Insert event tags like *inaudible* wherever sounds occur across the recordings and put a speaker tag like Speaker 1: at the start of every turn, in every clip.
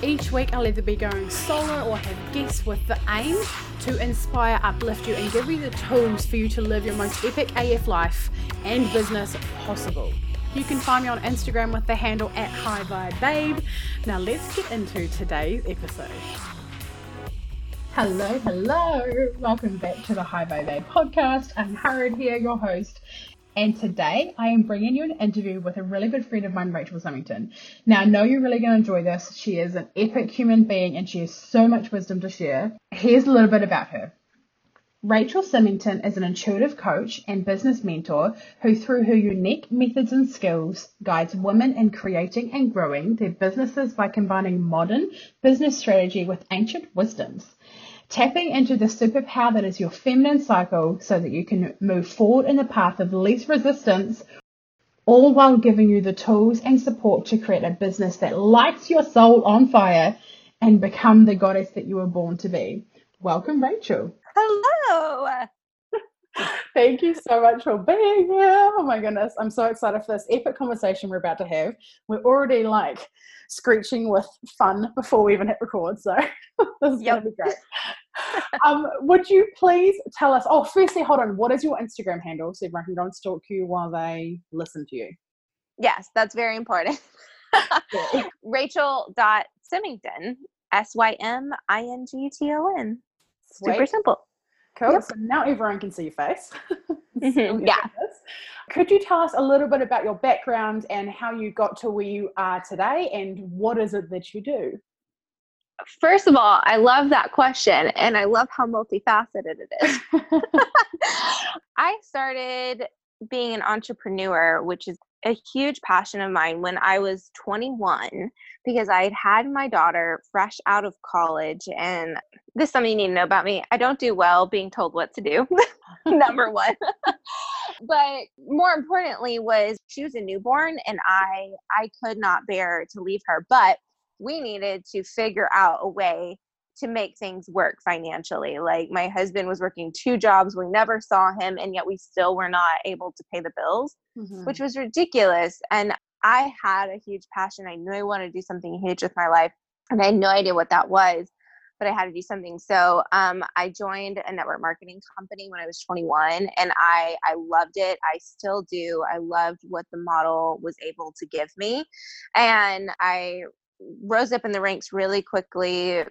Speaker 1: Each week, I'll either be going solo or have guests with the aim to inspire, uplift you, and give you the tools for you to live your most epic AF life and business possible. You can find me on Instagram with the handle at High Vibe Babe. Now, let's get into today's episode. Hello, hello. Welcome back to the High Vibe Babe podcast. I'm Angharad here, your host, and today I am bringing you an interview with a really good friend of mine, Rachel Symington. Now I know you're really going to enjoy this. She is an epic human being and she has so much wisdom to share. Here's a little bit about her. Rachel Symington is an intuitive coach and business mentor who, through her unique methods and skills, guides women in creating and growing their businesses by combining modern business strategy with ancient wisdoms tapping into the superpower that is your feminine cycle so that you can move forward in the path of least resistance, all while giving you the tools and support to create a business that lights your soul on fire and become the goddess that you were born to be. Welcome, Rachel.
Speaker 2: Hello.
Speaker 1: Thank you so much for being here. Oh my goodness. I'm so excited for this epic conversation we're about to have. We're already like screeching with fun before we even hit record. So *laughs* this is yep. going to be great. um, would you please tell us? Oh, firstly, hold on. What is your Instagram handle so everyone can go and stalk you while they listen to you?
Speaker 2: Yes, that's very important. *laughs* Rachel dot Symington, S Y M I N G T O N. Super simple.
Speaker 1: Cool. Yep. So now everyone can see your face. *laughs*
Speaker 2: mm-hmm. Yeah.
Speaker 1: Could you tell us a little bit about your background and how you got to where you are today and what is it that you do?
Speaker 2: First of all, I love that question and I love how multifaceted it is. *laughs* *laughs* I started being an entrepreneur, which is a huge passion of mine when I was 21 because I had had my daughter fresh out of college. And this is something you need to know about me. I don't do well being told what to do, *laughs* number *laughs* one. *laughs* but more importantly was she was a newborn and I I could not bear to leave her. But we needed to figure out a way to make things work financially. Like my husband was working two jobs, we never saw him, and yet we still were not able to pay the bills, mm-hmm. which was ridiculous. And I had a huge passion. I knew I wanted to do something huge with my life, and I had no idea what that was, but I had to do something. So um, I joined a network marketing company when I was 21, and I I loved it. I still do. I loved what the model was able to give me, and I rose up in the ranks really quickly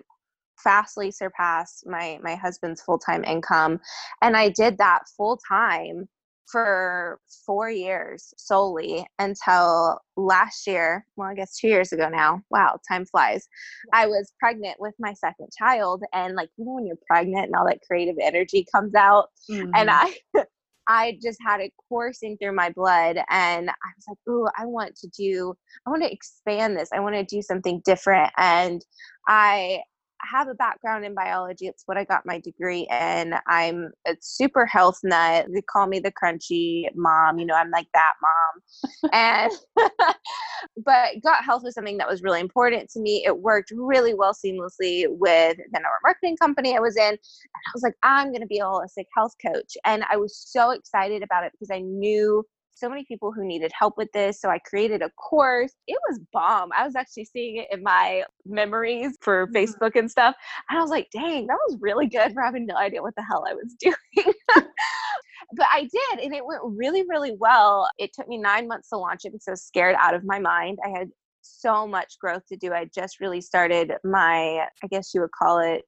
Speaker 2: fastly surpassed my my husband's full-time income and i did that full time for 4 years solely until last year well i guess 2 years ago now wow time flies i was pregnant with my second child and like you know when you're pregnant and all that creative energy comes out mm-hmm. and i *laughs* I just had it coursing through my blood and I was like, "Ooh, I want to do I want to expand this. I want to do something different." And I have a background in biology. It's what I got my degree in. I'm a super health nut. They call me the crunchy mom. You know, I'm like that mom. and *laughs* *laughs* but gut health was something that was really important to me. It worked really well seamlessly with the network marketing company I was in. And I was like, I'm gonna be a holistic health coach. And I was so excited about it because I knew so many people who needed help with this. So I created a course. It was bomb. I was actually seeing it in my memories for mm-hmm. Facebook and stuff. And I was like, dang, that was really good *laughs* for having no idea what the hell I was *laughs* doing. but I did, and it went really, really well. It took me nine months to launch it because I was scared out of my mind. I had so much growth to do. I just really started my, I guess you would call it,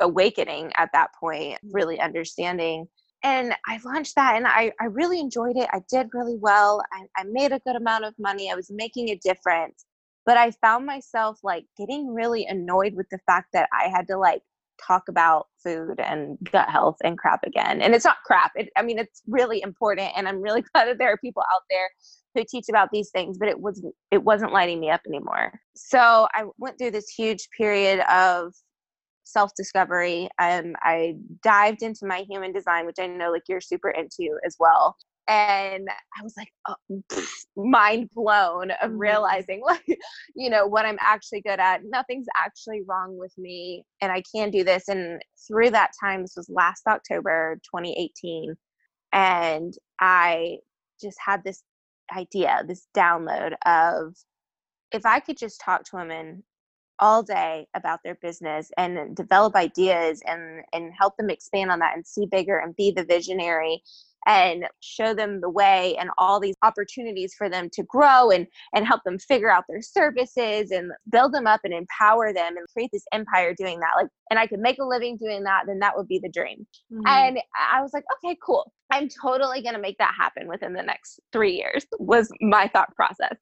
Speaker 2: awakening at that point, really understanding and I launched that and I, I really enjoyed it. I did really well. I, I made a good amount of money. I was making a difference. But I found myself like getting really annoyed with the fact that I had to like talk about food and gut health and crap again. And it's not crap. It, I mean, it's really important, and I'm really *laughs* glad that there are people out there who teach about these things. But it was it wasn't lighting me up anymore. So I went through this huge period of self discovery. Um, I dived into my human design, which I know like you're super into as well and i was like oh, pff, *laughs* mind blown of mm-hmm. realizing *laughs* like you know what i'm actually good at nothing's actually wrong with me and i can do this and through that time this was last october 2018 and i just had this idea this download of if i could just talk to women all day about their business and develop ideas and and help them expand on that and see bigger and be the visionary and show them the way and all these opportunities for them to grow and and help them figure out their services and build them up and empower them and create this empire doing that like and I could make a living doing that then that would be the dream. Mm-hmm. And I was like okay cool. I'm totally going to make that happen within the next 3 years was my thought process.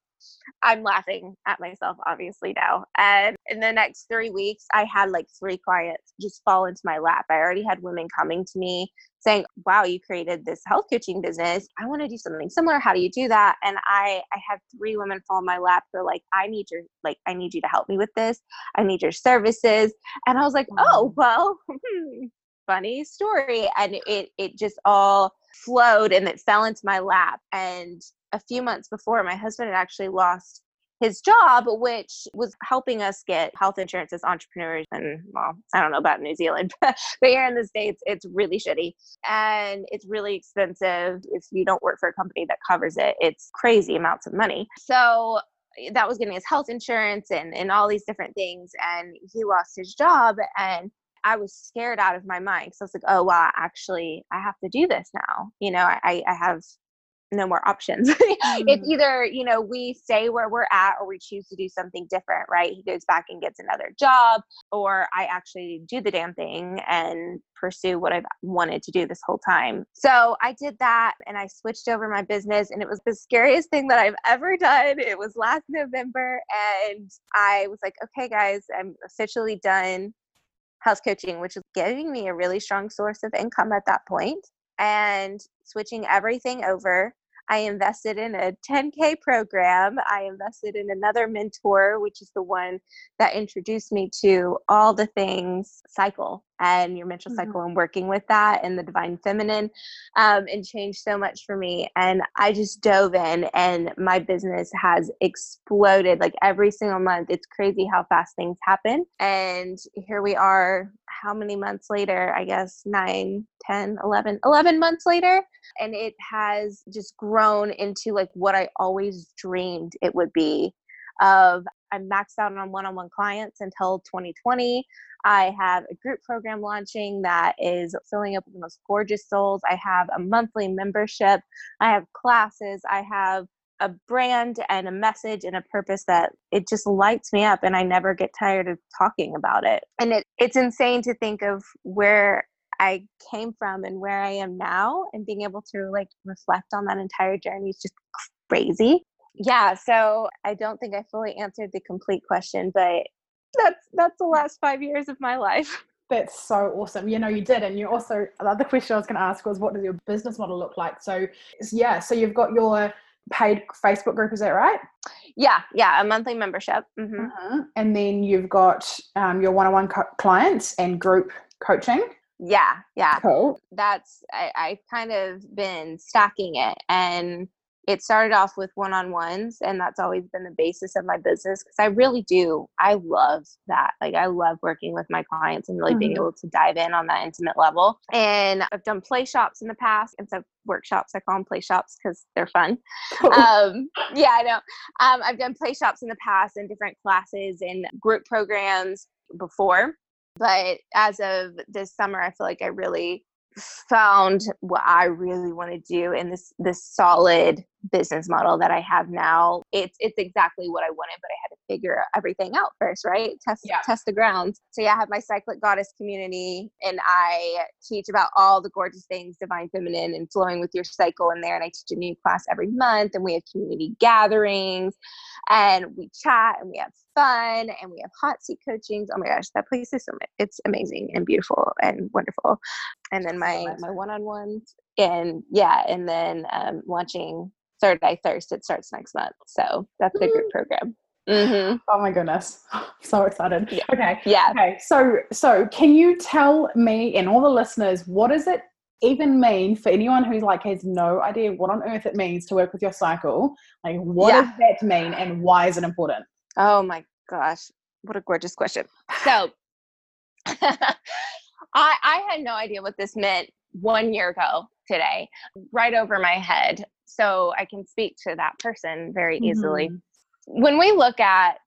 Speaker 2: I'm laughing at myself obviously now. And in the next three weeks, I had like three clients just fall into my lap. I already had women coming to me saying, Wow, you created this health coaching business. I want to do something similar. How do you do that? And I I had three women fall in my lap. They're like, I need your like, I need you to help me with this. I need your services. And I was like, Oh, well, *laughs* hmm, funny story. And it it just all flowed and it fell into my lap. And a few months before, my husband had actually lost his job, which was helping us get health insurance as entrepreneurs. And well, I don't know about New Zealand, *laughs* but here in the States, it's really shitty and it's really expensive. If you don't work for a company that covers it, it's crazy amounts of money. So that was getting his health insurance and, and all these different things. And he lost his job. And I was scared out of my mind So I was like, oh, well, actually, I have to do this now. You know, I, I have no more options. *laughs* mm. It's either, you know, we stay where we're at or we choose to do something different, right? He goes back and gets another job, or I actually do the damn thing and pursue what I've wanted to do this whole time. So I did that and I switched over my business, and it was the scariest thing that I've ever done. It was last November, and I was like, okay, guys, I'm officially done health coaching, which is giving me a really strong source of income at that point and switching everything over. I invested in a 10K program. I invested in another mentor, which is the one that introduced me to all the things cycle and your menstrual mm-hmm. cycle and working with that and the divine feminine um, and changed so much for me. And I just dove in and my business has exploded like every single month. It's crazy how fast things happen. And here we are, how many months later? I guess 9, 10, 11, 11 months later. And it has just grown into like what I always dreamed it would be of I'm maxed out on one-on-one clients until 2020. I have a group program launching that is filling up with the most gorgeous souls. I have a monthly membership. I have classes. I have a brand and a message and a purpose that it just lights me up and I never get tired of talking about it. And it, it's insane to think of where I came from and where I am now and being able to like reflect on that entire journey is just crazy yeah so i don't think i fully answered the complete question but that's that's the last five years of my life. *laughs*
Speaker 1: That's so awesome. You know you did and you also the other question i was going to ask was what does your business model look like? So yeah so you've got your paid facebook group is that right?
Speaker 2: Yeah yeah a monthly membership mm-hmm.
Speaker 1: uh-huh. and then you've got um, your one-on-one clients and group coaching?
Speaker 2: Yeah yeah. Cool. That's I, i've kind of been stacking it and it started off with one-on-ones and that's always been the basis of my business because i really do i love that like i love working with my clients and really mm-hmm. being able to dive in on that intimate level and i've done play shops in the past instead of workshops i call them play shops because they're fun *laughs* um, yeah i know um, i've done play shops in the past and different classes and group programs before but as of this summer i feel like i really found what I really want to do in this this solid business model that I have now. It's it's exactly what I wanted, but I had to figure everything out first, right? Test yeah. test the grounds. So yeah, I have my cyclic goddess community and I teach about all the gorgeous things divine feminine and flowing with your cycle in there. And I teach a new class every month and we have community gatherings and we chat and we have fun and we have hot seat coachings. Oh my gosh, that place is so it's amazing and beautiful and wonderful. And then my my one-on-ones and yeah, and then um, launching Third Eye Thirst. It starts next month, so that's a group program.
Speaker 1: Mm-hmm. Oh my goodness, *laughs* so excited.
Speaker 2: Yeah.
Speaker 1: Okay.
Speaker 2: Yeah.
Speaker 1: Okay. So, so can you tell me and all the listeners what does it even mean for anyone who's like has no idea what on earth it means to work with your cycle? Like, what yeah. does that mean, and why is it important?
Speaker 2: Oh my gosh, what a gorgeous question. So, *laughs* I I had no idea what this meant one year ago today, right over my head. So I can speak to that person very easily. Mm-hmm. When we look at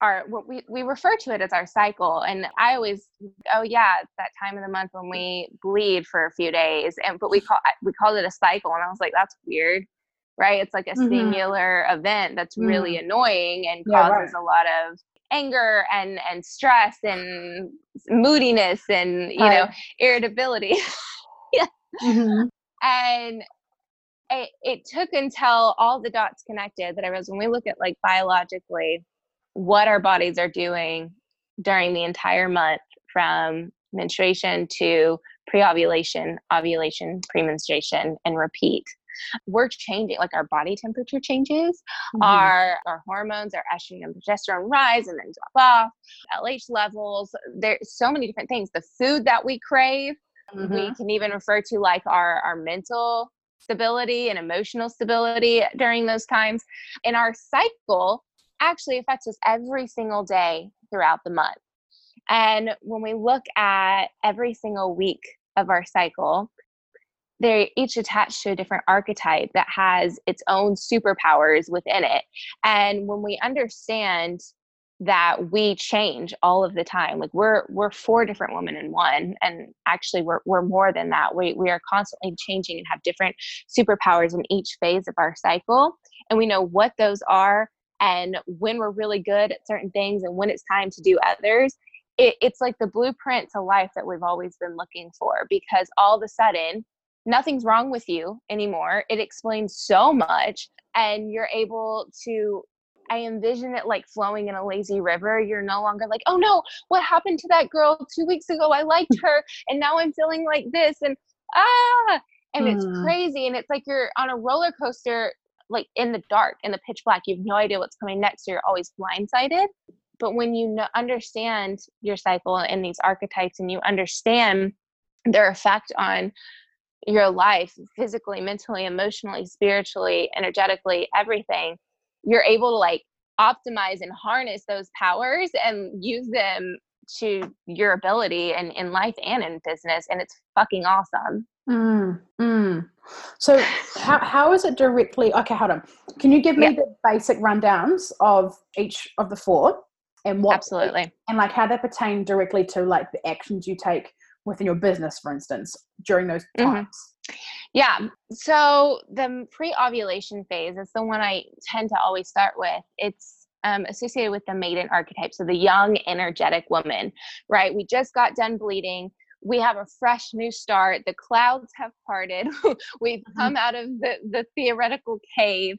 Speaker 2: our, what we, we refer to it as our cycle. And I always, oh yeah, it's that time of the month when we bleed for a few days. And, but we call, we called it a cycle. And I was like, that's weird right? It's like a mm-hmm. singular event that's mm-hmm. really annoying and yeah, causes right. a lot of anger and and stress and moodiness and you right. know irritability. *laughs* yeah. Mm-hmm. And it, it took until all the dots connected that I was when we look at like biologically what our bodies are doing during the entire month from menstruation to pre-ovulation, ovulation, premenstruation, and repeat we're changing like our body temperature changes mm-hmm. our our hormones our estrogen and progesterone rise and then drop off lh levels there's so many different things the food that we crave mm-hmm. we can even refer to like our our mental stability and emotional stability during those times and our cycle actually affects us every single day throughout the month and when we look at every single week of our cycle they're each attached to a different archetype that has its own superpowers within it. And when we understand that we change all of the time like we're we're four different women in one and actually we're we're more than that we we are constantly changing and have different superpowers in each phase of our cycle and we know what those are and when we're really good at certain things and when it's time to do others it, it's like the blueprint to life that we've always been looking for because all of a sudden nothing's wrong with you anymore. It explains so much, and you're able to. I envision it like flowing in a lazy river. You're no longer like, oh no, what happened to that girl two weeks ago? I liked *laughs* her, and now I'm feeling like this, and ah, and mm. it's crazy. And it's like you're on a roller coaster, like in the dark, in the pitch black. You have no idea what's coming next. So you're always blindsided. But when you know, understand your cycle and these archetypes, and you understand their effect on your life physically mentally emotionally spiritually energetically everything you're able to like optimize and harness those powers and use them to your ability and in life and in business and it's fucking awesome
Speaker 1: mm, mm. so *laughs* how, how is it directly okay hold on can you give me the basic rundowns of each of the four and what
Speaker 2: absolutely
Speaker 1: and like how they pertain directly to like the actions you take within your business, for instance, during those mm-hmm. times?
Speaker 2: Mm-hmm. Yeah. So the pre ovulation phase is the one I tend to always start with. It's um, associated with the maiden archetype. So the young, energetic woman, right? We just got done bleeding. We have a fresh new start. The clouds have parted. *laughs* We've mm-hmm. come out of the, the theoretical cave,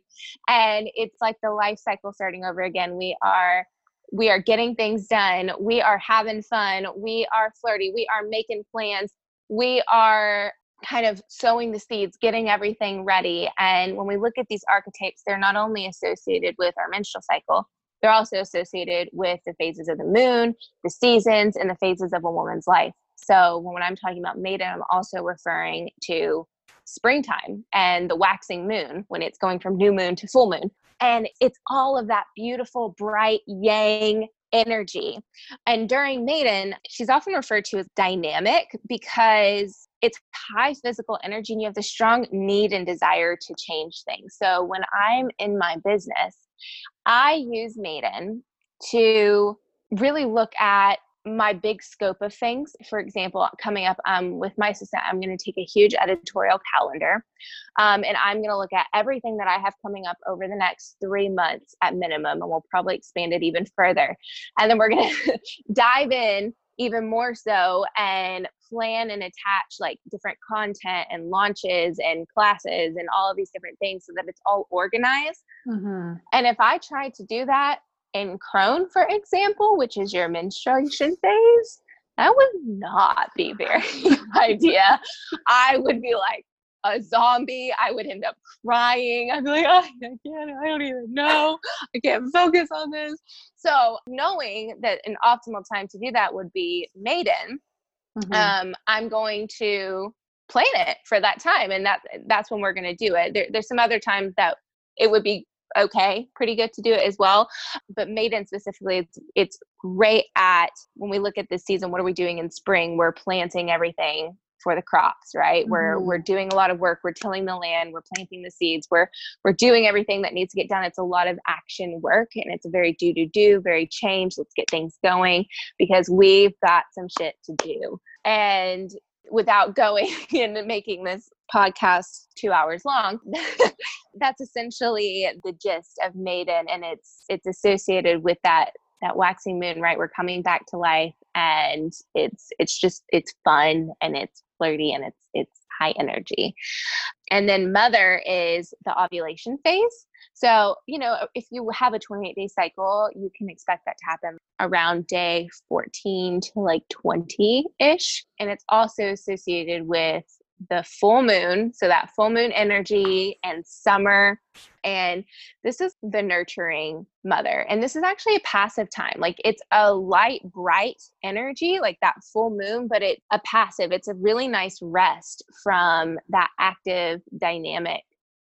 Speaker 2: and it's like the life cycle starting over again. We are we are getting things done we are having fun we are flirty we are making plans we are kind of sowing the seeds getting everything ready and when we look at these archetypes they're not only associated with our menstrual cycle they're also associated with the phases of the moon the seasons and the phases of a woman's life so when i'm talking about maiden i'm also referring to springtime and the waxing moon when it's going from new moon to full moon and it's all of that beautiful, bright yang energy. And during Maiden, she's often referred to as dynamic because it's high physical energy and you have the strong need and desire to change things. So when I'm in my business, I use Maiden to really look at my big scope of things. For example, coming up um, with my assistant, I'm going to take a huge editorial calendar um, and I'm going to look at everything that I have coming up over the next three months at minimum, and we'll probably expand it even further. And then we're going *laughs* to dive in even more so and plan and attach like different content and launches and classes and all of these different things so that it's all organized. Mm-hmm. And if I tried to do that in crone, for example, which is your menstruation phase, that would not be very *laughs* idea. I would be like a zombie. I would end up crying. I'd be like, oh, I can't, I don't even know. I can't focus on this. So knowing that an optimal time to do that would be maiden, mm-hmm. um, I'm going to plan it for that time. And that that's when we're going to do it. There, there's some other times that it would be okay, pretty good to do it as well. But maiden specifically, it's, it's great at when we look at this season, what are we doing in spring? We're planting everything for the crops right? Mm-hmm. we're we're doing a lot of work. We're tilling the land. We're planting the seeds. We're we're doing everything that needs to get done. It's a lot of action work and it's a very do do do very change. Let's get things going because we've got some shit to do. And without going *laughs* and making this podcast two hours long *laughs* that's essentially the gist of maiden and it's it's associated with that that waxing moon right we're coming back to life and it's it's just it's fun and it's flirty and it's it's high energy. And then mother is the ovulation phase. So, you know, if you have a 28 day cycle, you can expect that to happen around day 14 to like 20 ish. And it's also associated with the full moon. So that full moon energy and summer. And this is the nurturing mother. And this is actually a passive time. Like it's a light, bright energy, like that full moon, but it a passive. It's a really nice rest from that active dynamic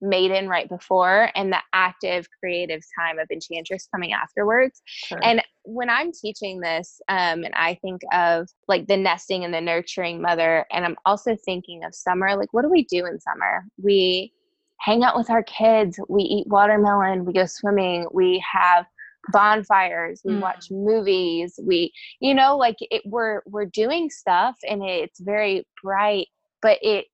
Speaker 2: maiden right before and the active creative time of enchantress coming afterwards sure. and when i'm teaching this um, and i think of like the nesting and the nurturing mother and i'm also thinking of summer like what do we do in summer we hang out with our kids we eat watermelon we go swimming we have bonfires we mm. watch movies we you know like it we're we're doing stuff and it's very bright but it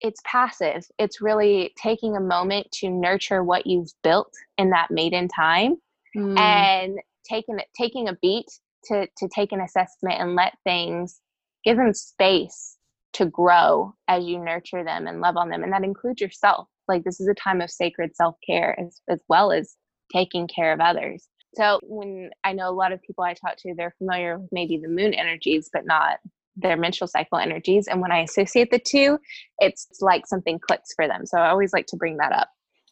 Speaker 2: it's passive. It's really taking a moment to nurture what you've built in that maiden time mm. and taking taking a beat to to take an assessment and let things give them space to grow as you nurture them and love on them and that includes yourself like this is a time of sacred self-care as, as well as taking care of others so when i know a lot of people i talk to they're familiar with maybe the moon energies but not their menstrual cycle energies. And when I associate the two, it's like something clicks for them. So I always like to bring that up.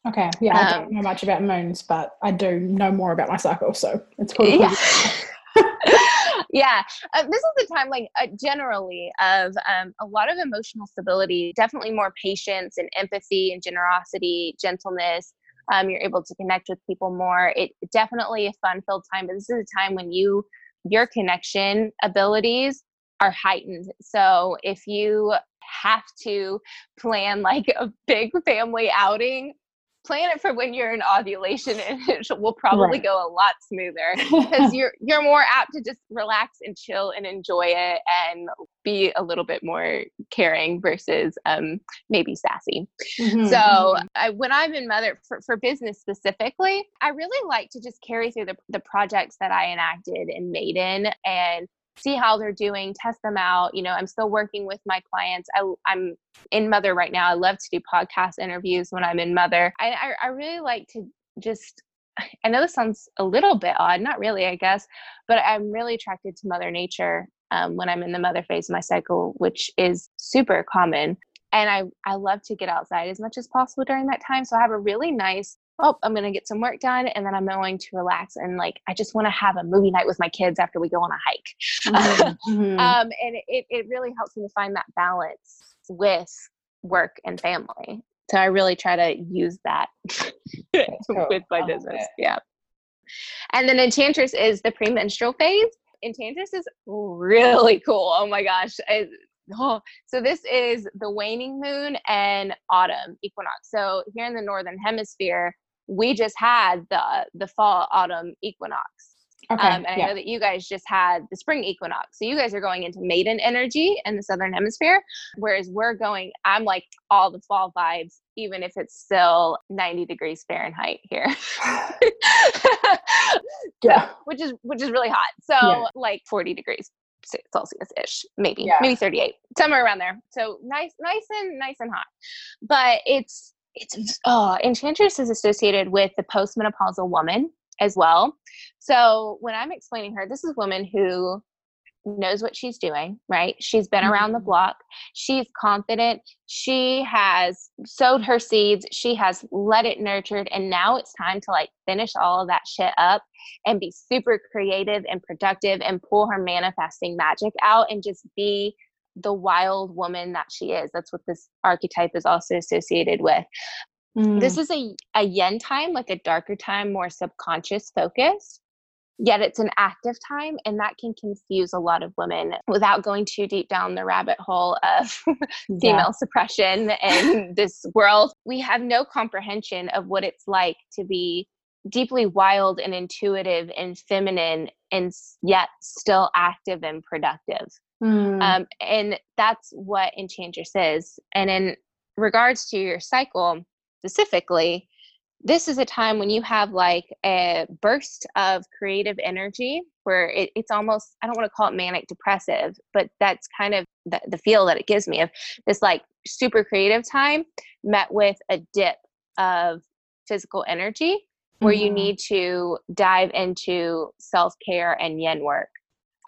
Speaker 1: Okay. Yeah. Um, I don't um, know much about moons, but I do know more about my cycle. So it's cool.
Speaker 2: Yeah. *laughs* yeah. Uh, this is the time, like, uh, generally, of um, a lot of emotional stability, definitely more patience and empathy and generosity, gentleness. Um, you're able to connect with people more. It definitely a fun filled time, but this is a time when you, your connection abilities are heightened. So if you have to plan like a big family outing, plan it for when you're in ovulation *laughs* and it will probably right. go a lot smoother because *laughs* you're you're more apt to just relax and chill and enjoy it and be a little bit more caring versus um, maybe sassy mm-hmm. so mm-hmm. I, when i'm in mother for, for business specifically i really like to just carry through the, the projects that i enacted and maiden and see how they're doing, test them out. You know, I'm still working with my clients. I, am in Mother right now. I love to do podcast interviews when I'm in Mother. I, I, I really like to just *sighs* I know this sounds a little bit odd, not really, I guess, but I'm really attracted to Mother Nature um, when I'm in the mother phase of my cycle, which is super common. And I, I love to get outside as much as possible during that time. So I have a really nice oh, I'm going to get some work done and then I'm going to relax. And like, I just want to have a movie night with my kids after we go on a hike. Mm-hmm. *laughs* mm-hmm. um, and it, it really helps me to find that balance with work and family. So I really try to use that *laughs* *laughs* with my business. It. Yeah. And then Enchantress is the premenstrual phase. Enchantress is really cool. Oh my gosh. I, oh, so this is the waning moon and autumn equinox. So here in the northern hemisphere, we just had the the fall autumn equinox Okay, um, and yeah. I know that you guys just had the spring equinox. So you guys are going into maiden energy in the southern hemisphere, whereas we're going, I'm like all the fall vibes, even if it's still 90 degrees Fahrenheit here. *laughs* yeah. So, which is which is really hot. So yeah. like 40 degrees Celsius ish, maybe, yeah. maybe 38, somewhere around there. So nice, nice and nice and hot. But it's it's oh, enchantress is associated with the postmenopausal woman as well. So when I'm explaining her, this is a woman who knows what she's doing, right? She's been mm-hmm. around the block. She's confident. She has sowed her seeds. She has let it nurtured. And now it's time to like finish all of that shit up and be super creative and productive and pull her manifesting magic out and just be the wild woman that she is. That's what this archetype is also associated with. Mm. This is a, a yin time, like a darker time, more subconscious focus. Yet it's an active time, and that can confuse a lot of women without going too deep down the rabbit hole of *laughs* female yeah. suppression in *laughs* this world. We have no comprehension of what it's like to be deeply wild and intuitive and feminine and yet still active and productive. Mm. Um, and that's what Enchantress is. And in regards to your cycle specifically, this is a time when you have like a burst of creative energy where it, it's almost, I don't want to call it manic depressive, but that's kind of the, the feel that it gives me of this like super creative time met with a dip of physical energy where mm-hmm. you need to dive into self care and yin work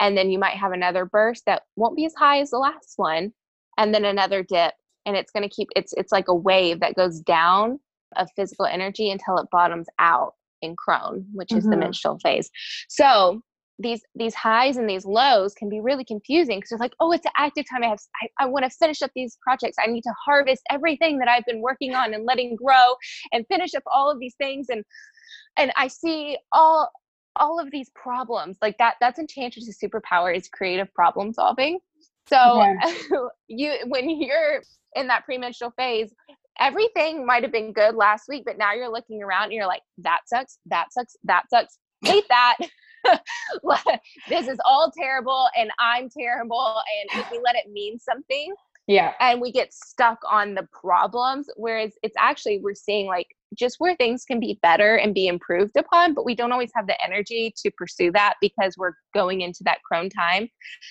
Speaker 2: and then you might have another burst that won't be as high as the last one and then another dip and it's going to keep it's it's like a wave that goes down of physical energy until it bottoms out in crone which is mm-hmm. the menstrual phase. So these these highs and these lows can be really confusing because it's like oh it's an active time. I have i, I want to finish up these projects. I need to harvest everything that i've been working on and letting grow and finish up all of these things. And and i see all all of these problems like that that's enchantress's superpower is creative problem solving. So okay. *laughs* you when you're in that premenstrual phase everything might have been good last week but now you're looking around and you're like that sucks that sucks that sucks hate that. *laughs* This is all terrible and i'm terrible and if we let it mean something
Speaker 1: yeah.
Speaker 2: and we get stuck on the problems whereas it's actually we're seeing like just where things can be better and be improved upon, but we don't always have the energy to pursue that because we're going into that crone time.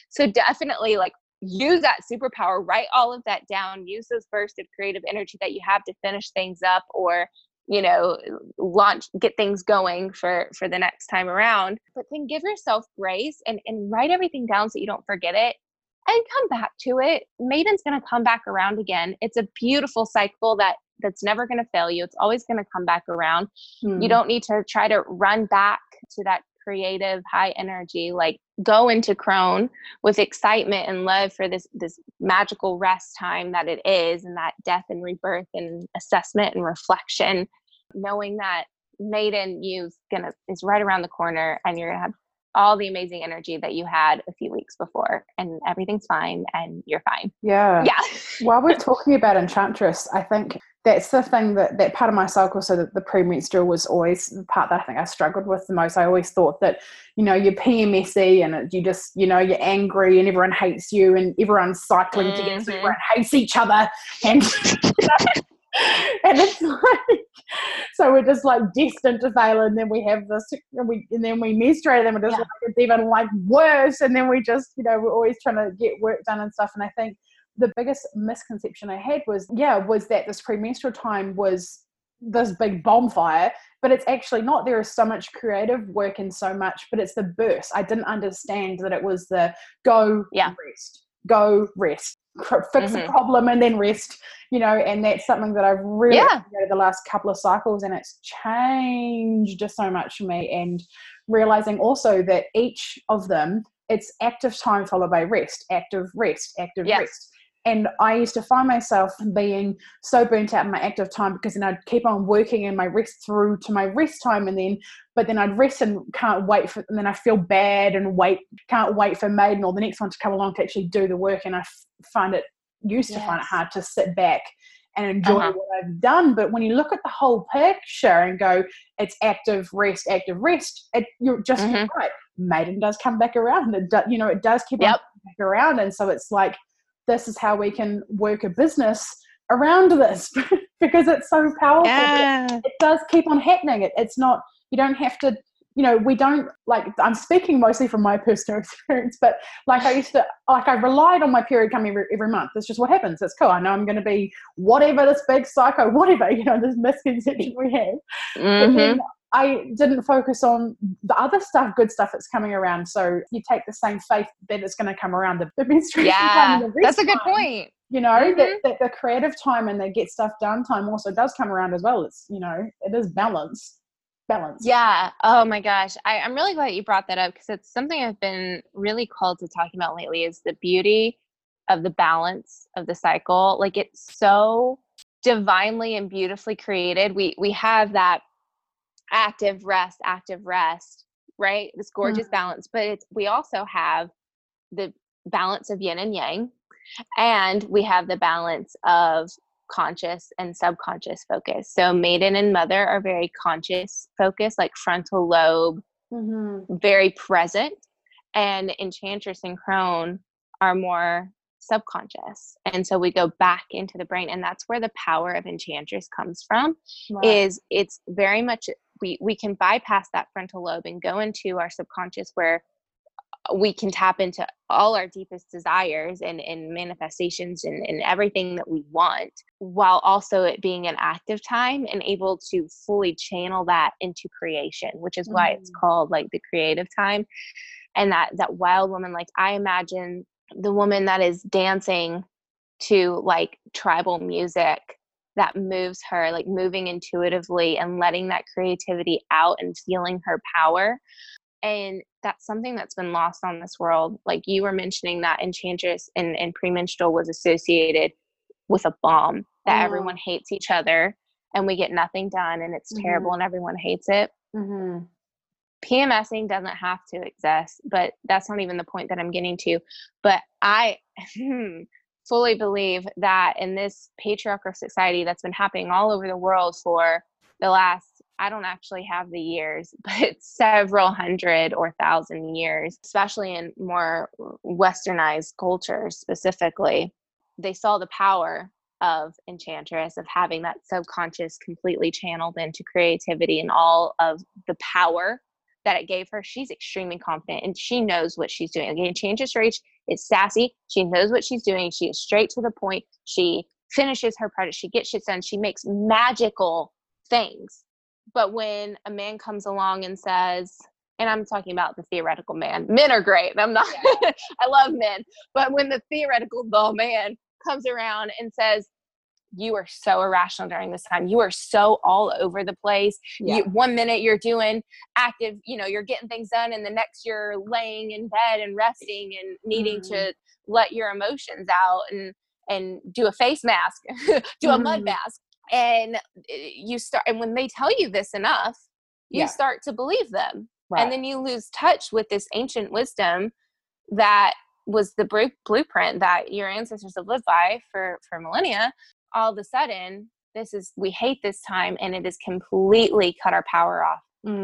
Speaker 2: So definitely like use that superpower, write all of that down, use those bursts of creative energy that you have to finish things up or you know launch get things going for for the next time around. But then give yourself grace and and write everything down so you don't forget it and come back to it. Maiden's going to come back around again. It's a beautiful cycle that that's never going to fail you. It's always going to come back around. Hmm. You don't need to try to run back to that creative high energy like go into crone with excitement and love for this this magical rest time that it is and that death and rebirth and assessment and reflection knowing that maiden you's gonna is right around the corner and you're gonna have all the amazing energy that you had a few weeks before and everything's fine and you're fine
Speaker 1: yeah
Speaker 2: yeah
Speaker 1: while we're *laughs* talking about enchantress i think that's the thing that that part of my cycle so that the premenstrual was always the part that i think i struggled with the most i always thought that you know you're pmse and you just you know you're angry and everyone hates you and everyone's cycling mm-hmm. together everyone hates each other and *laughs* and it's like so we're just like destined to fail and then we have this and we and then we menstruate and we're just yeah. like it's even like worse and then we just you know we're always trying to get work done and stuff and i think the biggest misconception I had was, yeah, was that this premenstrual time was this big bonfire, but it's actually not. There is so much creative work and so much, but it's the burst. I didn't understand that it was the go yeah. rest, go rest, fix mm-hmm. a problem and then rest, you know, and that's something that I've really yeah. the last couple of cycles and it's changed so much for me and realizing also that each of them it's active time followed by rest, active rest, active yes. rest and I used to find myself being so burnt out in my active time because then I'd keep on working and my rest through to my rest time and then but then I'd rest and can't wait for and then I feel bad and wait can't wait for maiden or the next one to come along to actually do the work and I f- find it used to find it hard to sit back and enjoy
Speaker 2: Uh-huh.
Speaker 1: what I've done. But when you look at the whole picture and go, it's active rest, active rest, it, you're just
Speaker 2: Mhm.
Speaker 1: right. Maiden does come back around. It do, you know, it does keep on
Speaker 2: Yep.
Speaker 1: back around. And so it's like, this is how we can work a business around this *laughs* because it's so powerful. that it- it does keep on happening. It, it's not, you don't have to, you know, we don't like, I'm speaking mostly from my personal *laughs* experience, but like I used to, like I relied on my period coming every, every month. That's just what happens. It's cool. I know I'm going to be whatever this big psycho, *laughs* whatever, you know, this misconception we have. But
Speaker 2: Mhm.
Speaker 1: then I didn't focus on the other stuff, good stuff that's coming around. So you take the same faith that it's going to come around the, the menstruation time
Speaker 2: Yeah,
Speaker 1: and
Speaker 2: that's a good
Speaker 1: time
Speaker 2: point.
Speaker 1: you know that,
Speaker 2: Mhm.
Speaker 1: that the creative time and the get stuff done time also does come around as well it's you know it is balance balance
Speaker 2: Yeah. Oh my gosh. I, I'm really glad you brought that up because it's something I've been really called to talking about lately is the beauty of the balance of the cycle. Like it's so divinely and beautifully created. We we have that active rest, active rest, right? This gorgeous
Speaker 1: Mhm.
Speaker 2: balance. But it's we also have the balance of yin and yang. And we have the balance of conscious and subconscious focus. So maiden and mother are very conscious focus, like frontal lobe,
Speaker 1: mm-hmm.
Speaker 2: very present. And enchantress and crone are more subconscious. And so we go back into the brain. And that's where the power of enchantress comes from is it's very much we we can bypass that frontal lobe and go into our subconscious where we can tap into all our deepest desires and, and manifestations and, and everything that we want while also it being an active time and able to fully channel that into creation which is why it's
Speaker 1: Mhm.
Speaker 2: called like the creative time and that that wild woman like i imagine the woman that is dancing to like tribal music that moves her like moving intuitively and letting that creativity out and feeling her power and that's something that's been lost on this world like you were mentioning that enchantress and, and premenstrual was associated with a bomb that
Speaker 1: Mm.
Speaker 2: everyone hates each other and we get nothing done and it's terrible and everyone hates it
Speaker 1: mm-hmm.
Speaker 2: PMSing doesn't have to exist, but that's not even the point that I'm getting to. But I *laughs* fully believe that in this patriarchal society that's been happening all over the world for the last, I don't actually have the years, *laughs* but several hundred or thousand years, especially in more westernized cultures specifically, they saw the power of enchantress of having that subconscious completely channeled into creativity and all of the power that it gave her, she's extremely confident and she knows what she's doing. Again, changes rage. It's sassy. She knows what she's doing. She is straight to the point. She finishes her project. She gets shit done. She makes magical things. But when a man comes along and says, and I'm talking about the theoretical man, men are great. I'm not, *laughs* I love men. But when the theoretical dull man comes around and says, you are so irrational during this time. You are so all over the place.
Speaker 1: Yeah.
Speaker 2: You, one minute you're doing active, you know, you're getting things done, and the next you're laying in bed and resting and needing
Speaker 1: Mhm.
Speaker 2: to let your emotions out and and do a face mask, *laughs* do a mud
Speaker 1: Mhm.
Speaker 2: mask, and uh, you start. And when they tell you this enough, you
Speaker 1: Yeah.
Speaker 2: start to believe them,
Speaker 1: right.
Speaker 2: and then you lose touch with this ancient wisdom that was the blueprint that your ancestors have lived by for for millennia all of a sudden this is we hate this time and it has completely cut our power off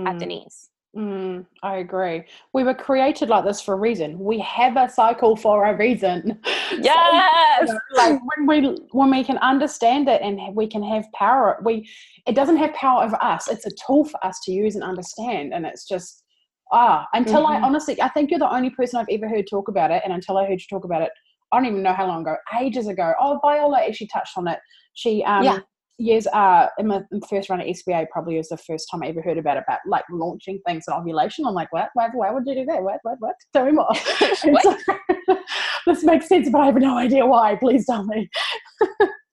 Speaker 2: at the
Speaker 1: Mm,
Speaker 2: knees
Speaker 1: mm, I agree. We were created like this for a reason. We have a cycle for a reason. *laughs* So,
Speaker 2: yes
Speaker 1: know, like when we when we can understand it and we can have power we it doesn't have power over us it's a tool for us to use and understand and it's just ah until i
Speaker 2: Mhm.
Speaker 1: honestly i think you're the only person i've ever heard talk about it and until i heard you talk about it i don't even know how long ago ages ago. Oh viola actually touched on it she um
Speaker 2: Yeah.
Speaker 1: years uh in my first run at sba probably was the first time i ever heard about it about like launching things and ovulation. I'm like what? Why, why would you do that? What what what? *laughs* Tell me more. *laughs* So- *laughs* this makes sense but i have no idea why. Please tell me.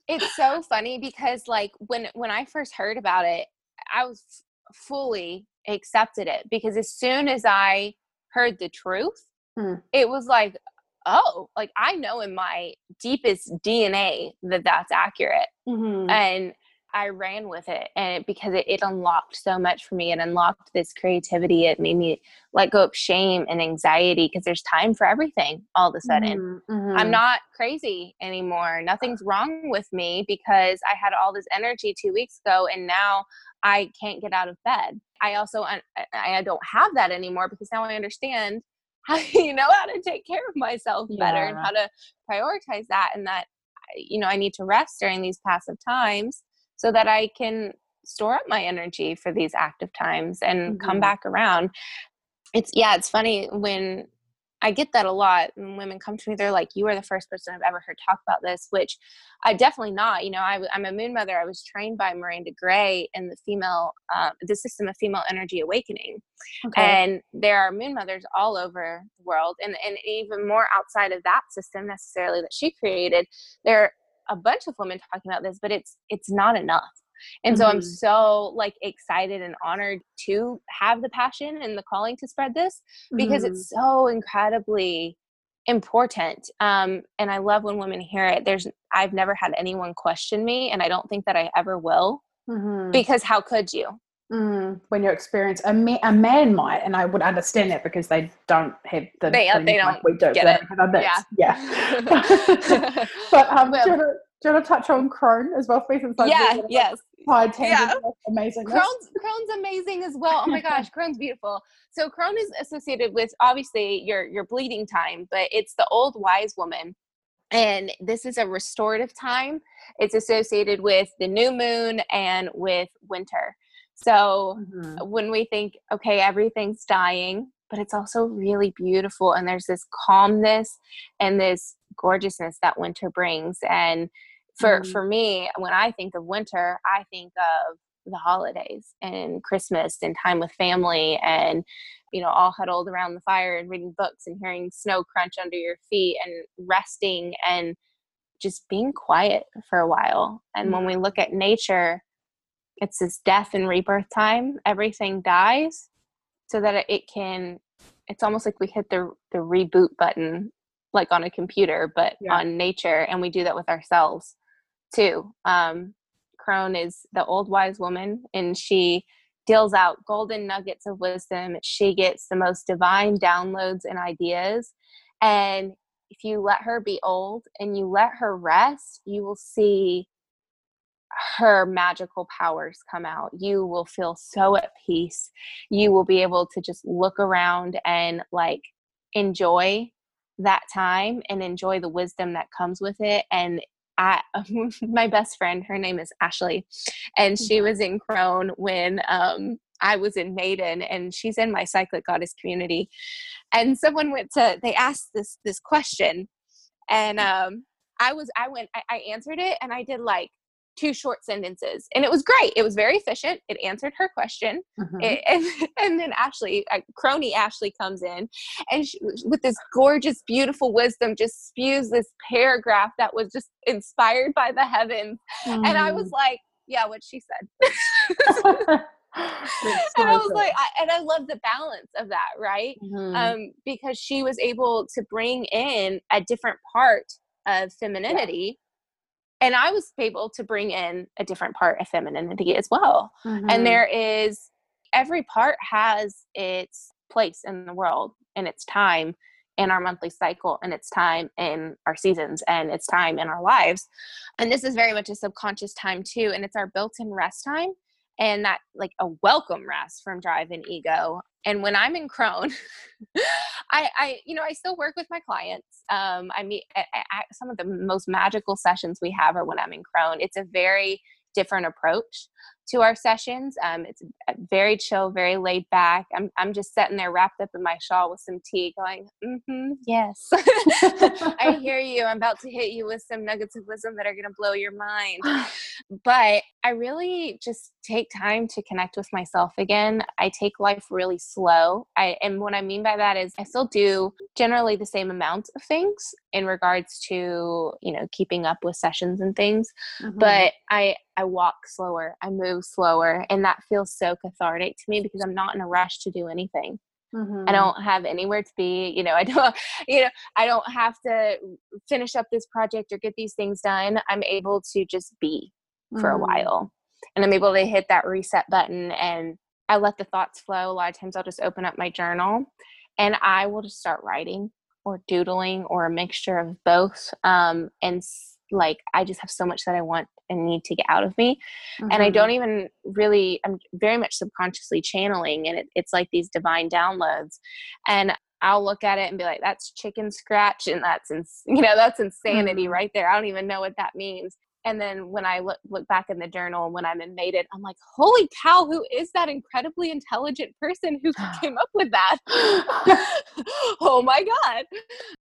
Speaker 2: It's so funny because like when when i first heard about it i was f- fully accepted it because as soon as i heard the truth
Speaker 1: Hmm.
Speaker 2: it was like oh like i know in my deepest dna that that's accurate
Speaker 1: Mm-hmm.
Speaker 2: and I ran with it and because it, it unlocked so much for me. It unlocked this creativity. It made me let go of shame and anxiety because there's time for everything all of a sudden. Mm-hmm, mm-hmm. I'm not crazy anymore. Nothing's wrong with me because I had all this energy two weeks ago and now I can't get out of bed. I also I don't have that anymore because now I understand *laughs* how you know how to take care of myself better yeah. and how to prioritize that and that you know I need to rest during these passive times so that I can store up my energy for these active times and mm-hmm. come back around. It's yeah, it's funny when I get that a lot. When women come to me, they're like, "You are the first person I've ever heard talk about this," which I definitely not. You know, I, am a moon mother. I was trained by Miranda Gray in the female, uh, the system of female energy awakening, okay. and there are moon mothers all over the world, and and even more outside of that system necessarily that she created. There are a bunch of women talking about this, but it's it's not enough and so mm-hmm. i'm so like excited and honored to have the passion and the calling to spread this because mm-hmm. it's so incredibly important um, and i love when women hear it there's i've never had anyone question me and i don't think that i ever will mm-hmm. because how could you
Speaker 1: Mm, when you experience a, ma- a man might, and I would understand that because they don't have the
Speaker 2: they, uh, they don't like we do.
Speaker 1: Get it. Yeah, yeah. *laughs* *laughs* but um, do, do you want to touch on Crone as well, please?
Speaker 2: Yeah, yes.
Speaker 1: Pride yeah. amazing.
Speaker 2: Crone's, Crone's amazing as well. Oh my *laughs* gosh, Crone's beautiful. So Crone is associated with obviously your your bleeding time, but it's the old wise woman. And this is a restorative time. It's associated with the new moon and with winter. So mm-hmm. when we think, okay, everything's dying, but it's also really beautiful and there's this calmness and this gorgeousness that winter brings. And for mm-hmm. for me when i think of winter i think of the holidays and christmas and time with family and you know all huddled around the fire and reading books and hearing snow crunch under your feet and resting and just being quiet for a while and mm-hmm. when we look at nature it's this death and rebirth time everything dies so that it can it's almost like we hit the the reboot button like on a computer but yeah. on nature and we do that with ourselves too. Um, Crone is the old wise woman, and she deals out golden nuggets of wisdom. She gets the most divine downloads and ideas. And if you let her be old and you let her rest, you will see her magical powers come out. You will feel so at peace. You will be able to just look around and like enjoy that time and enjoy the wisdom that comes with it. And I, *laughs* my best friend, her name is Ashley, and she mm-hmm. was in Crone when um, I was in Maiden, and she's in my cyclic goddess community. And someone went to, they asked this this question, and um, I was, I went, I, I answered it, and I did like two short sentences and it was great it was very efficient it answered her question mm-hmm. it, and, *laughs* and then ashley uh, crony ashley comes in and she, with this gorgeous beautiful wisdom just spews this paragraph that was just inspired by the heavens mm. and i was mm. like yeah what she said *laughs* *laughs* and I was like, I, and I love the balance of that, right? Mm-hmm. Um, because she was able to bring in a different part of femininity and I was able to bring in a different part of femininity as well. Mm-hmm. And there is every part has its place in the world and its time in our monthly cycle and its time in our seasons and its time in our lives. And this is very much a subconscious time too. And it's our built in rest time and that like a welcome rest from drive and ego and when i'm in crone *laughs* i i you know i still work with my clients um i meet I, I, some of the most magical sessions we have are when i'm in crone. It's a very different approach to our sessions. Um, it's very chill, very laid back. I'm, I'm just sitting there wrapped up in my shawl with some tea going, mm-hmm, yes, *laughs* I *laughs* hear you. I'm about to hit you with some nuggets of wisdom that are going to blow your mind. *sighs* But I really just take time to connect with myself again. I take life really slow. I, and what I mean by that is I still do generally the same amount of things in regards to, you know, keeping up with sessions and things. Mm-hmm. But I, I walk slower, I move slower, and that feels so cathartic to me because I'm not in a rush to do anything. Mm-hmm. I don't have anywhere to be, you know, I *laughs* don't, you know, I don't have to finish up this project or get these things done. I'm able to just be for mm-hmm. a while. and I'm able to hit that reset button and I let the thoughts flow. A lot of times I'll just open up my journal and I will just start writing or doodling or a mixture of both. Um, and like I just have so much that I want and need to get out of me. Mm-hmm. And I don't mm-hmm. even really, I'm very much subconsciously channeling, and it, it's like these divine downloads. And I'll look at it and be like, that's chicken scratch, and that's, ins- *laughs* you know, that's insanity mm-hmm. right there. I don't even know what that means and then when I look look back in the journal when I'm in Maiden, I'm like, holy cow, who is that incredibly intelligent person who *sighs* came up with that? *laughs* oh my god!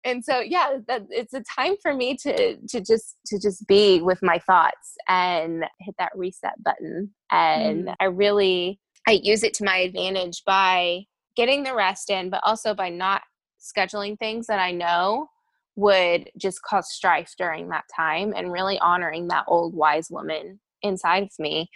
Speaker 2: And so yeah, that it's a time for me to to just to just be with my thoughts and hit that reset button. And mm. I really I use it to my advantage by getting the rest in, but also by not scheduling things that I know would just cause strife during that time and really honoring that old wise woman inside of me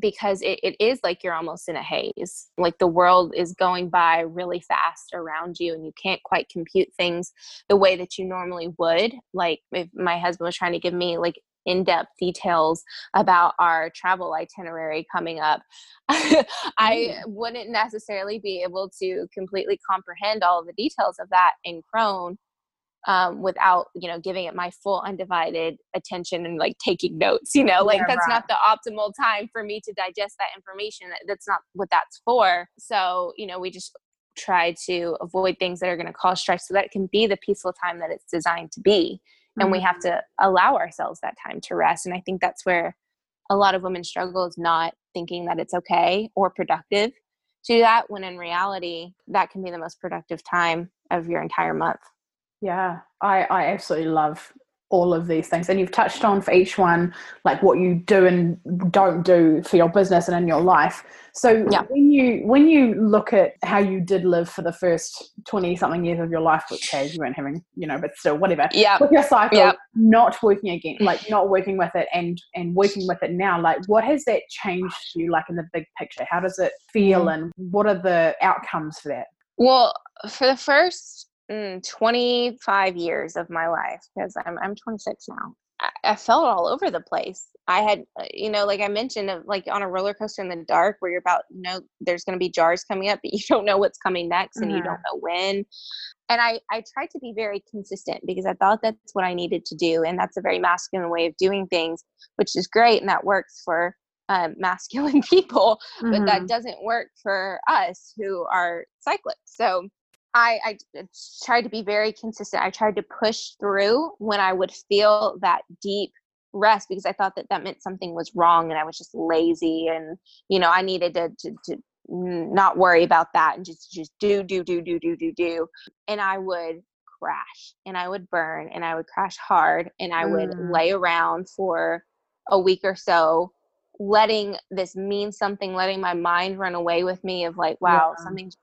Speaker 2: because it, it is like you're almost in a haze. Like the world is going by really fast around you and you can't quite compute things the way that you normally would. Like if my husband was trying to give me like in-depth details about our travel itinerary coming up *laughs* i wouldn't necessarily be able to completely comprehend all of the details of that in crone um, without you know giving it my full undivided attention and like taking notes you know like yeah, that's right. not the optimal time for me to digest that information that's not what that's for so you know we just try to avoid things that are going to cause stress so that it can be the peaceful time that it's designed to be and mm-hmm. we have mm-hmm. to allow ourselves that time to rest and i think that's where a lot of women struggle is not thinking that it's okay or productive to do that when in reality that can be the most productive time of your entire month
Speaker 1: yeah, I, I absolutely love all of these things. And you've touched on for each one, like what you do and don't do for your business and in your life. So yeah. when you when you look at how you did live for the first twenty something years of your life, which has you weren't having, you know, but still whatever.
Speaker 2: Yeah.
Speaker 1: With your cycle, yep. not working again, like *laughs* not working with it and and working with it now, like what has that changed you like in the big picture? How does it feel mm. and what are the outcomes for that?
Speaker 2: Well, for the first mm, 25 years of my life because I'm, I'm 26 now. I, I felt all over the place. I had, uh, you know, like I mentioned, like on a roller coaster in the dark where you're about, you know, there's going to be jars coming up, but you *laughs* don't know what's coming next and mm-hmm. you don't know when. And I, I tried to be very consistent because I thought that's what I needed to do. And that's a very masculine way of doing things, which is great. And that works for um, *laughs* masculine people, mm-hmm. but that mm-hmm. doesn't work for us who are cyclics. So I, I tried to be very consistent. I tried to push through when I would feel that deep rest because I thought that that meant something was wrong and I was just lazy and you know I needed to to, to not worry about that and just just do do do do do do do and I would crash and I would burn and I would crash hard and I would mm. lay around for a week or so letting this mean something letting my mind run away with me of like wow yeah. something's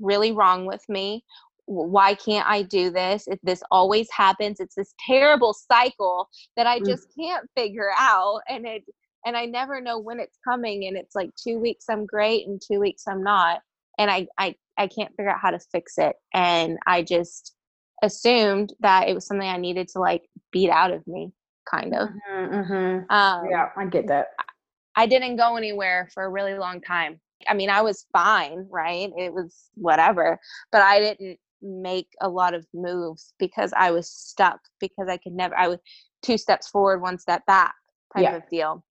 Speaker 2: really wrong with me? Why can't i do this? If this always happens it's this terrible cycle that i mm. just can't figure out and it and i never know when it's coming and it's like two weeks i'm great and two weeks i'm not and i i, I can't figure out how to fix it and i just assumed that it was something i needed to like beat out of me kind of.
Speaker 1: Mm-hmm, mm-hmm. Um, yeah i get that.
Speaker 2: I didn't go anywhere for a really long time I mean, I was fine, right? It was whatever, but I didn't make a lot of moves because I was stuck because I could never, I was two steps forward, one step back type yeah. of deal.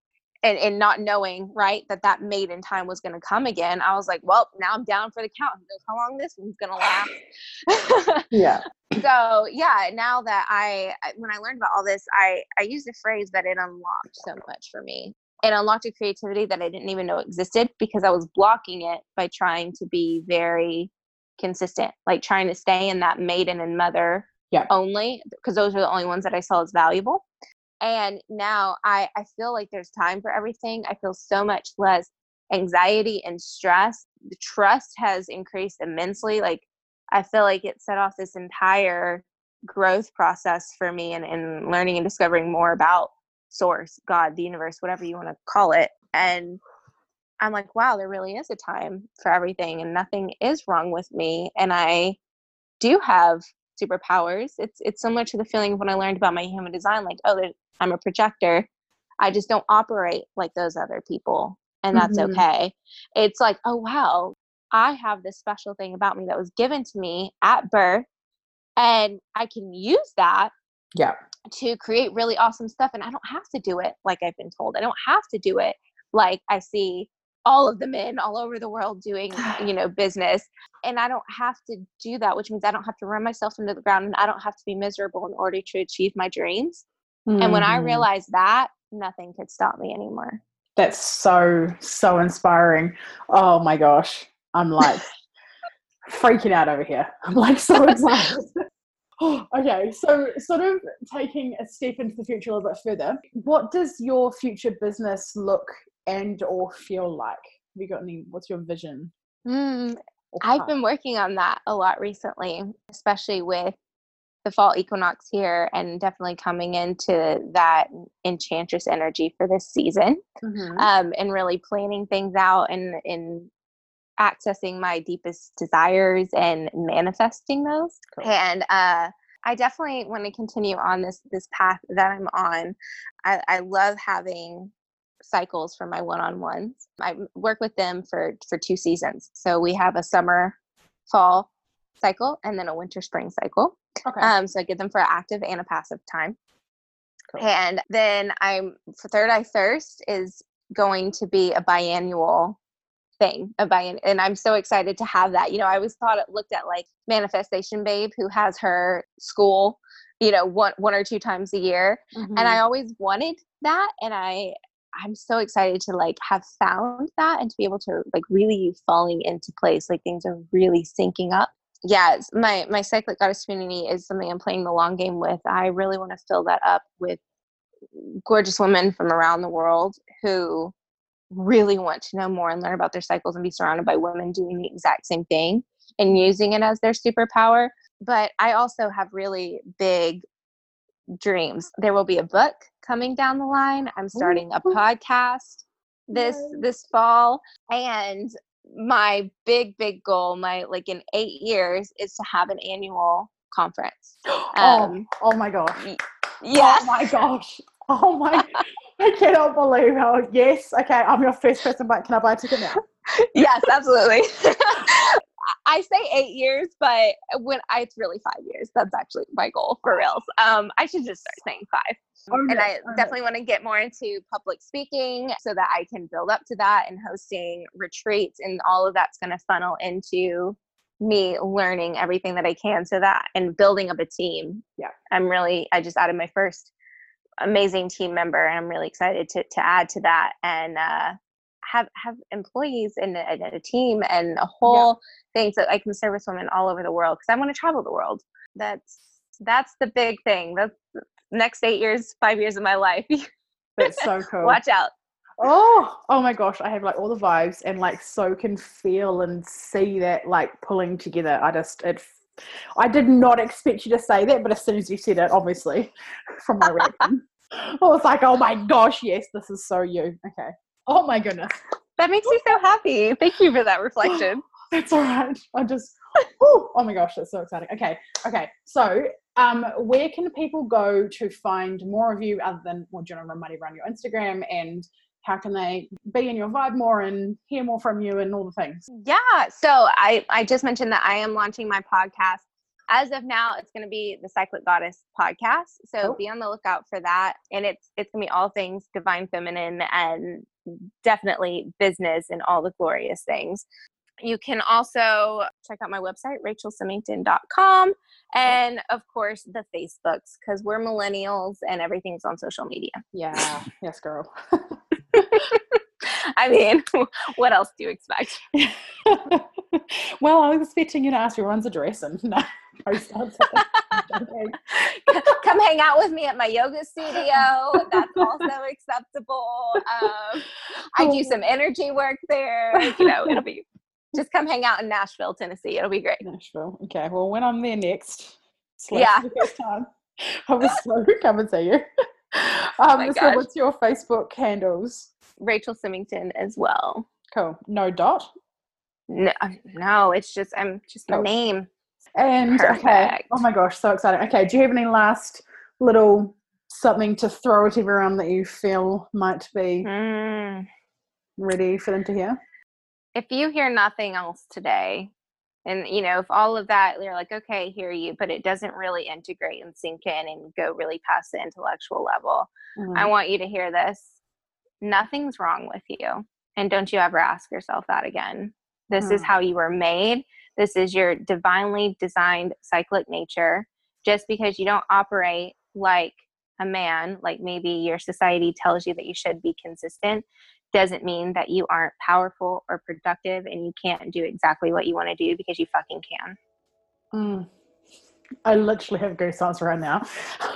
Speaker 2: And, and not knowing, right, that that maiden time was going to come again, I was like, well, now I'm down for the count. Who knows how long this one's going to
Speaker 1: last? *laughs* yeah.
Speaker 2: So yeah, now that I, when I learned about all this, I, I used a phrase that it unlocked so much for me it unlocked a creativity that I didn't even know existed because I was blocking it by trying to be very consistent, like trying to stay in that maiden and mother
Speaker 1: yeah.
Speaker 2: only because those are the only ones that I saw as valuable. And now I, I feel like there's time for everything. I feel so much less anxiety and stress. The trust has increased immensely. Like I feel like it set off this entire growth process for me and, and learning and discovering more about source, God, the universe, whatever you want to call it. And I'm like, wow, there really is a time for everything and nothing is wrong with me. And I do have superpowers. It's it's similar to the feeling of when I learned about my human design, like, oh, I'm a projector. I just don't operate like those other people. And that's
Speaker 1: Mhm.
Speaker 2: okay. It's like, oh, wow, I have this special thing about me that was given to me at birth. And I can use that
Speaker 1: Yeah.
Speaker 2: To create really awesome stuff. And I don't have to do it like I've been told. I don't have to do it like I see all of the men all over the world doing, you *sighs* know, business. And I don't have to do that, which means I don't have to run myself into the ground and I don't have to be miserable in order to achieve my dreams. And when I
Speaker 1: Mhm.
Speaker 2: realized that, nothing could stop me anymore.
Speaker 1: That's so, so inspiring. Oh my gosh. I'm like *laughs* freaking out over here. I'm like so *laughs* excited. Oh, *gasps* okay, so sort of taking a step into the future a little bit further, what does your future business look and or feel like? Have you got any, what's your vision?
Speaker 2: Mm, I've been working on that a lot recently, especially with the fall equinox here and definitely coming into that enchantress energy for this season.
Speaker 1: Mhm.
Speaker 2: um, and really planning things out and and accessing my deepest desires and manifesting those.
Speaker 1: Cool.
Speaker 2: And uh, I definitely want to continue on this this path that I'm on. I, I love having cycles for my one-on-ones. I work with them for for two seasons. So we have a summer, fall cycle, and then a winter spring cycle.
Speaker 1: okay.
Speaker 2: Um, so I get them for active and a passive time.
Speaker 1: Cool.
Speaker 2: And then I'm for Third Eye Thirst is going to be a biannual thing, a bian, and I'm so excited to have that. You know, I always thought it looked at like Manifestation Babe, who has her school, you know, one one or two times a year, and I
Speaker 1: Mhm.
Speaker 2: always wanted that, and I. I'm so excited to like have found that and to be able to like really falling into place. Like things are really syncing up yeah, my my cyclic goddess community is something I'm playing the long game with. I really want to fill that up with gorgeous women from around the world who really want to know more and learn about their cycles and be surrounded by women doing the exact same thing and using it as their superpower. But I also have really big dreams. There will be a book coming down the line. I'm starting a podcast this this fall and my big big goal my like in 8 years is to have an annual conference. *gasps*
Speaker 1: oh,
Speaker 2: Um,
Speaker 1: oh my gosh.
Speaker 2: yeah. *laughs*
Speaker 1: Oh my gosh. Oh my. I cannot believe how. Yes. Okay. I'm your first person, but can I buy a ticket now? *laughs*
Speaker 2: yes, absolutely. *laughs* I say eight years, but when I, it's really five years. That's actually my goal for reals. Um, I should just start saying five.
Speaker 1: Own
Speaker 2: and I
Speaker 1: it.
Speaker 2: definitely want to get more into public speaking so that I can build up to that and hosting retreats and all of that's going to funnel into me learning everything that I can so that and building up a team.
Speaker 1: Yeah.
Speaker 2: I'm really I just added my first amazing team member and I'm really excited to to add to that and uh have have employees and a, and a team and a whole thing so I can service women all over the world because I want to travel the world. That's that's the big thing. That's the next eight years, five years of my life.
Speaker 1: That's so *laughs* cool.
Speaker 2: Watch out.
Speaker 1: Oh, oh my gosh, I have like all the vibes and like so can feel and see that like pulling together. I just it I did not expect you to say that, but as soon as you said it, obviously, *laughs* from my reaction, I was like, oh my gosh, yes, this is so you. Okay. Oh my goodness.
Speaker 2: That makes me so happy. Thank you for that reflection. *laughs*
Speaker 1: That's all right. I just, whew, oh my gosh, that's so exciting. Okay, okay. So, um, where can people go to find more of you other than well, do you want to run money around your Instagram and how can they be in your vibe more and hear more from you and all the things?
Speaker 2: Yeah. So I, I just mentioned that I am launching my podcast. As of now, it's going to be the Cyclic Goddess podcast. So
Speaker 1: Cool.
Speaker 2: be on the lookout for that. And it's it's going to be all things divine feminine and definitely business and all the glorious things. You can also check out my website, rachelsymington.com, and of course the Facebooks because we're millennials and everything's on social media.
Speaker 1: Yeah, *laughs* yes, girl. *laughs* *laughs*
Speaker 2: I mean, *laughs* what else do you expect? *laughs*
Speaker 1: well, I was expecting you to ask everyone's address and no, post on something. Okay.
Speaker 2: come hang out with me at my yoga studio. That's also acceptable. Um, I do some energy work there. You know, it'll be just come hang out in Nashville, Tennessee. It'll be great.
Speaker 1: Nashville. Okay, well, when I'm there next,
Speaker 2: Yeah.
Speaker 1: the time, I will so come and see you. Um,
Speaker 2: my
Speaker 1: so,
Speaker 2: gosh.
Speaker 1: what's your Facebook handles?
Speaker 2: Rachel Symington as well.
Speaker 1: Cool. No dot.
Speaker 2: No, no, it's just I'm just my
Speaker 1: Cool.
Speaker 2: name.
Speaker 1: And okay. Oh my gosh, so exciting. Okay, do you have any last little something to throw at everyone that you feel might be
Speaker 2: Mm.
Speaker 1: ready for them to hear?
Speaker 2: If you hear nothing else today, and you know, if all of that, you're like, okay, hear you, but it doesn't really integrate and sink in and go really past the intellectual level.
Speaker 1: Mm.
Speaker 2: I want you to hear this. Nothing's wrong with you. And don't you ever ask yourself that again. This is
Speaker 1: Mm.
Speaker 2: how you were made. This is your divinely designed cyclic nature. Just because you don't operate like a man, like maybe your society tells you that you should be consistent, doesn't mean that you aren't powerful or productive and you can't do exactly what you want to do because you fucking can.
Speaker 1: Mm. I literally have goosebumps right now.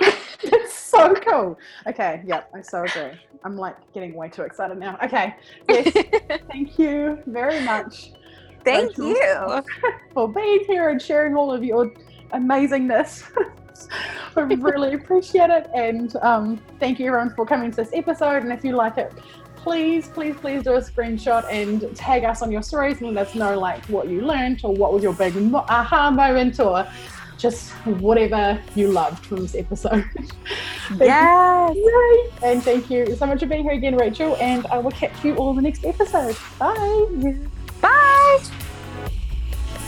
Speaker 1: *laughs* it's so cool. Okay, yep, I so agree. I'm like getting way too excited now. Okay, yes, *laughs* thank you very much
Speaker 2: Thank
Speaker 1: Rachel.
Speaker 2: you. *laughs*
Speaker 1: for being here and sharing all of your amazingness. *laughs* I really appreciate it, and um, thank you everyone for coming to this episode. And if you like it, please, please, please do a screenshot and tag us on your stories and let us know like what you learned or what was your big aha moment or just whatever you loved from this episode. Thank
Speaker 2: Yes.
Speaker 1: you. Yay. And thank you so much for being here again, Rachel. And I will catch you all in the next episode. Bye.
Speaker 2: Bye.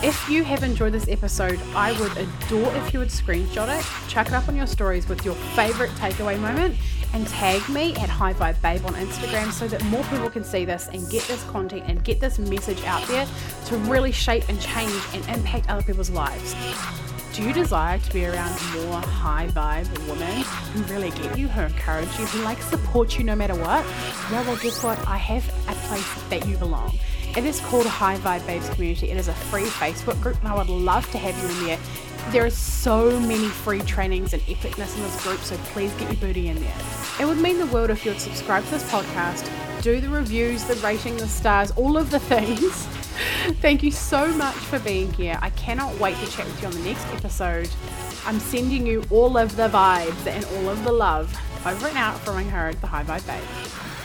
Speaker 1: If you have enjoyed this episode, I would adore if you would screenshot it, chuck it up on your stories with your favorite takeaway moment, and tag me at High Vibe Babe on Instagram so that more people can see this and get this content and get this message out there to really shape and change and impact other people's lives. Do you desire to be around more high vibe women who really get you, who encourage you, who like support you no matter what? Yeah, well, guess what? I have a place that you belong. It is called High Vibe Babes Community. It is a free Facebook group, and I would love to have you in there. There are so many free trainings and epicness in this group, so please get your booty in there. It would mean the world if you would subscribe to this podcast, do the reviews, the rating, the stars, all of the things. *laughs* Thank you so much for being here. I cannot wait to chat with you on the next episode. I'm sending you all of the vibes and all of the love over and out from her, the High Vibe Babe.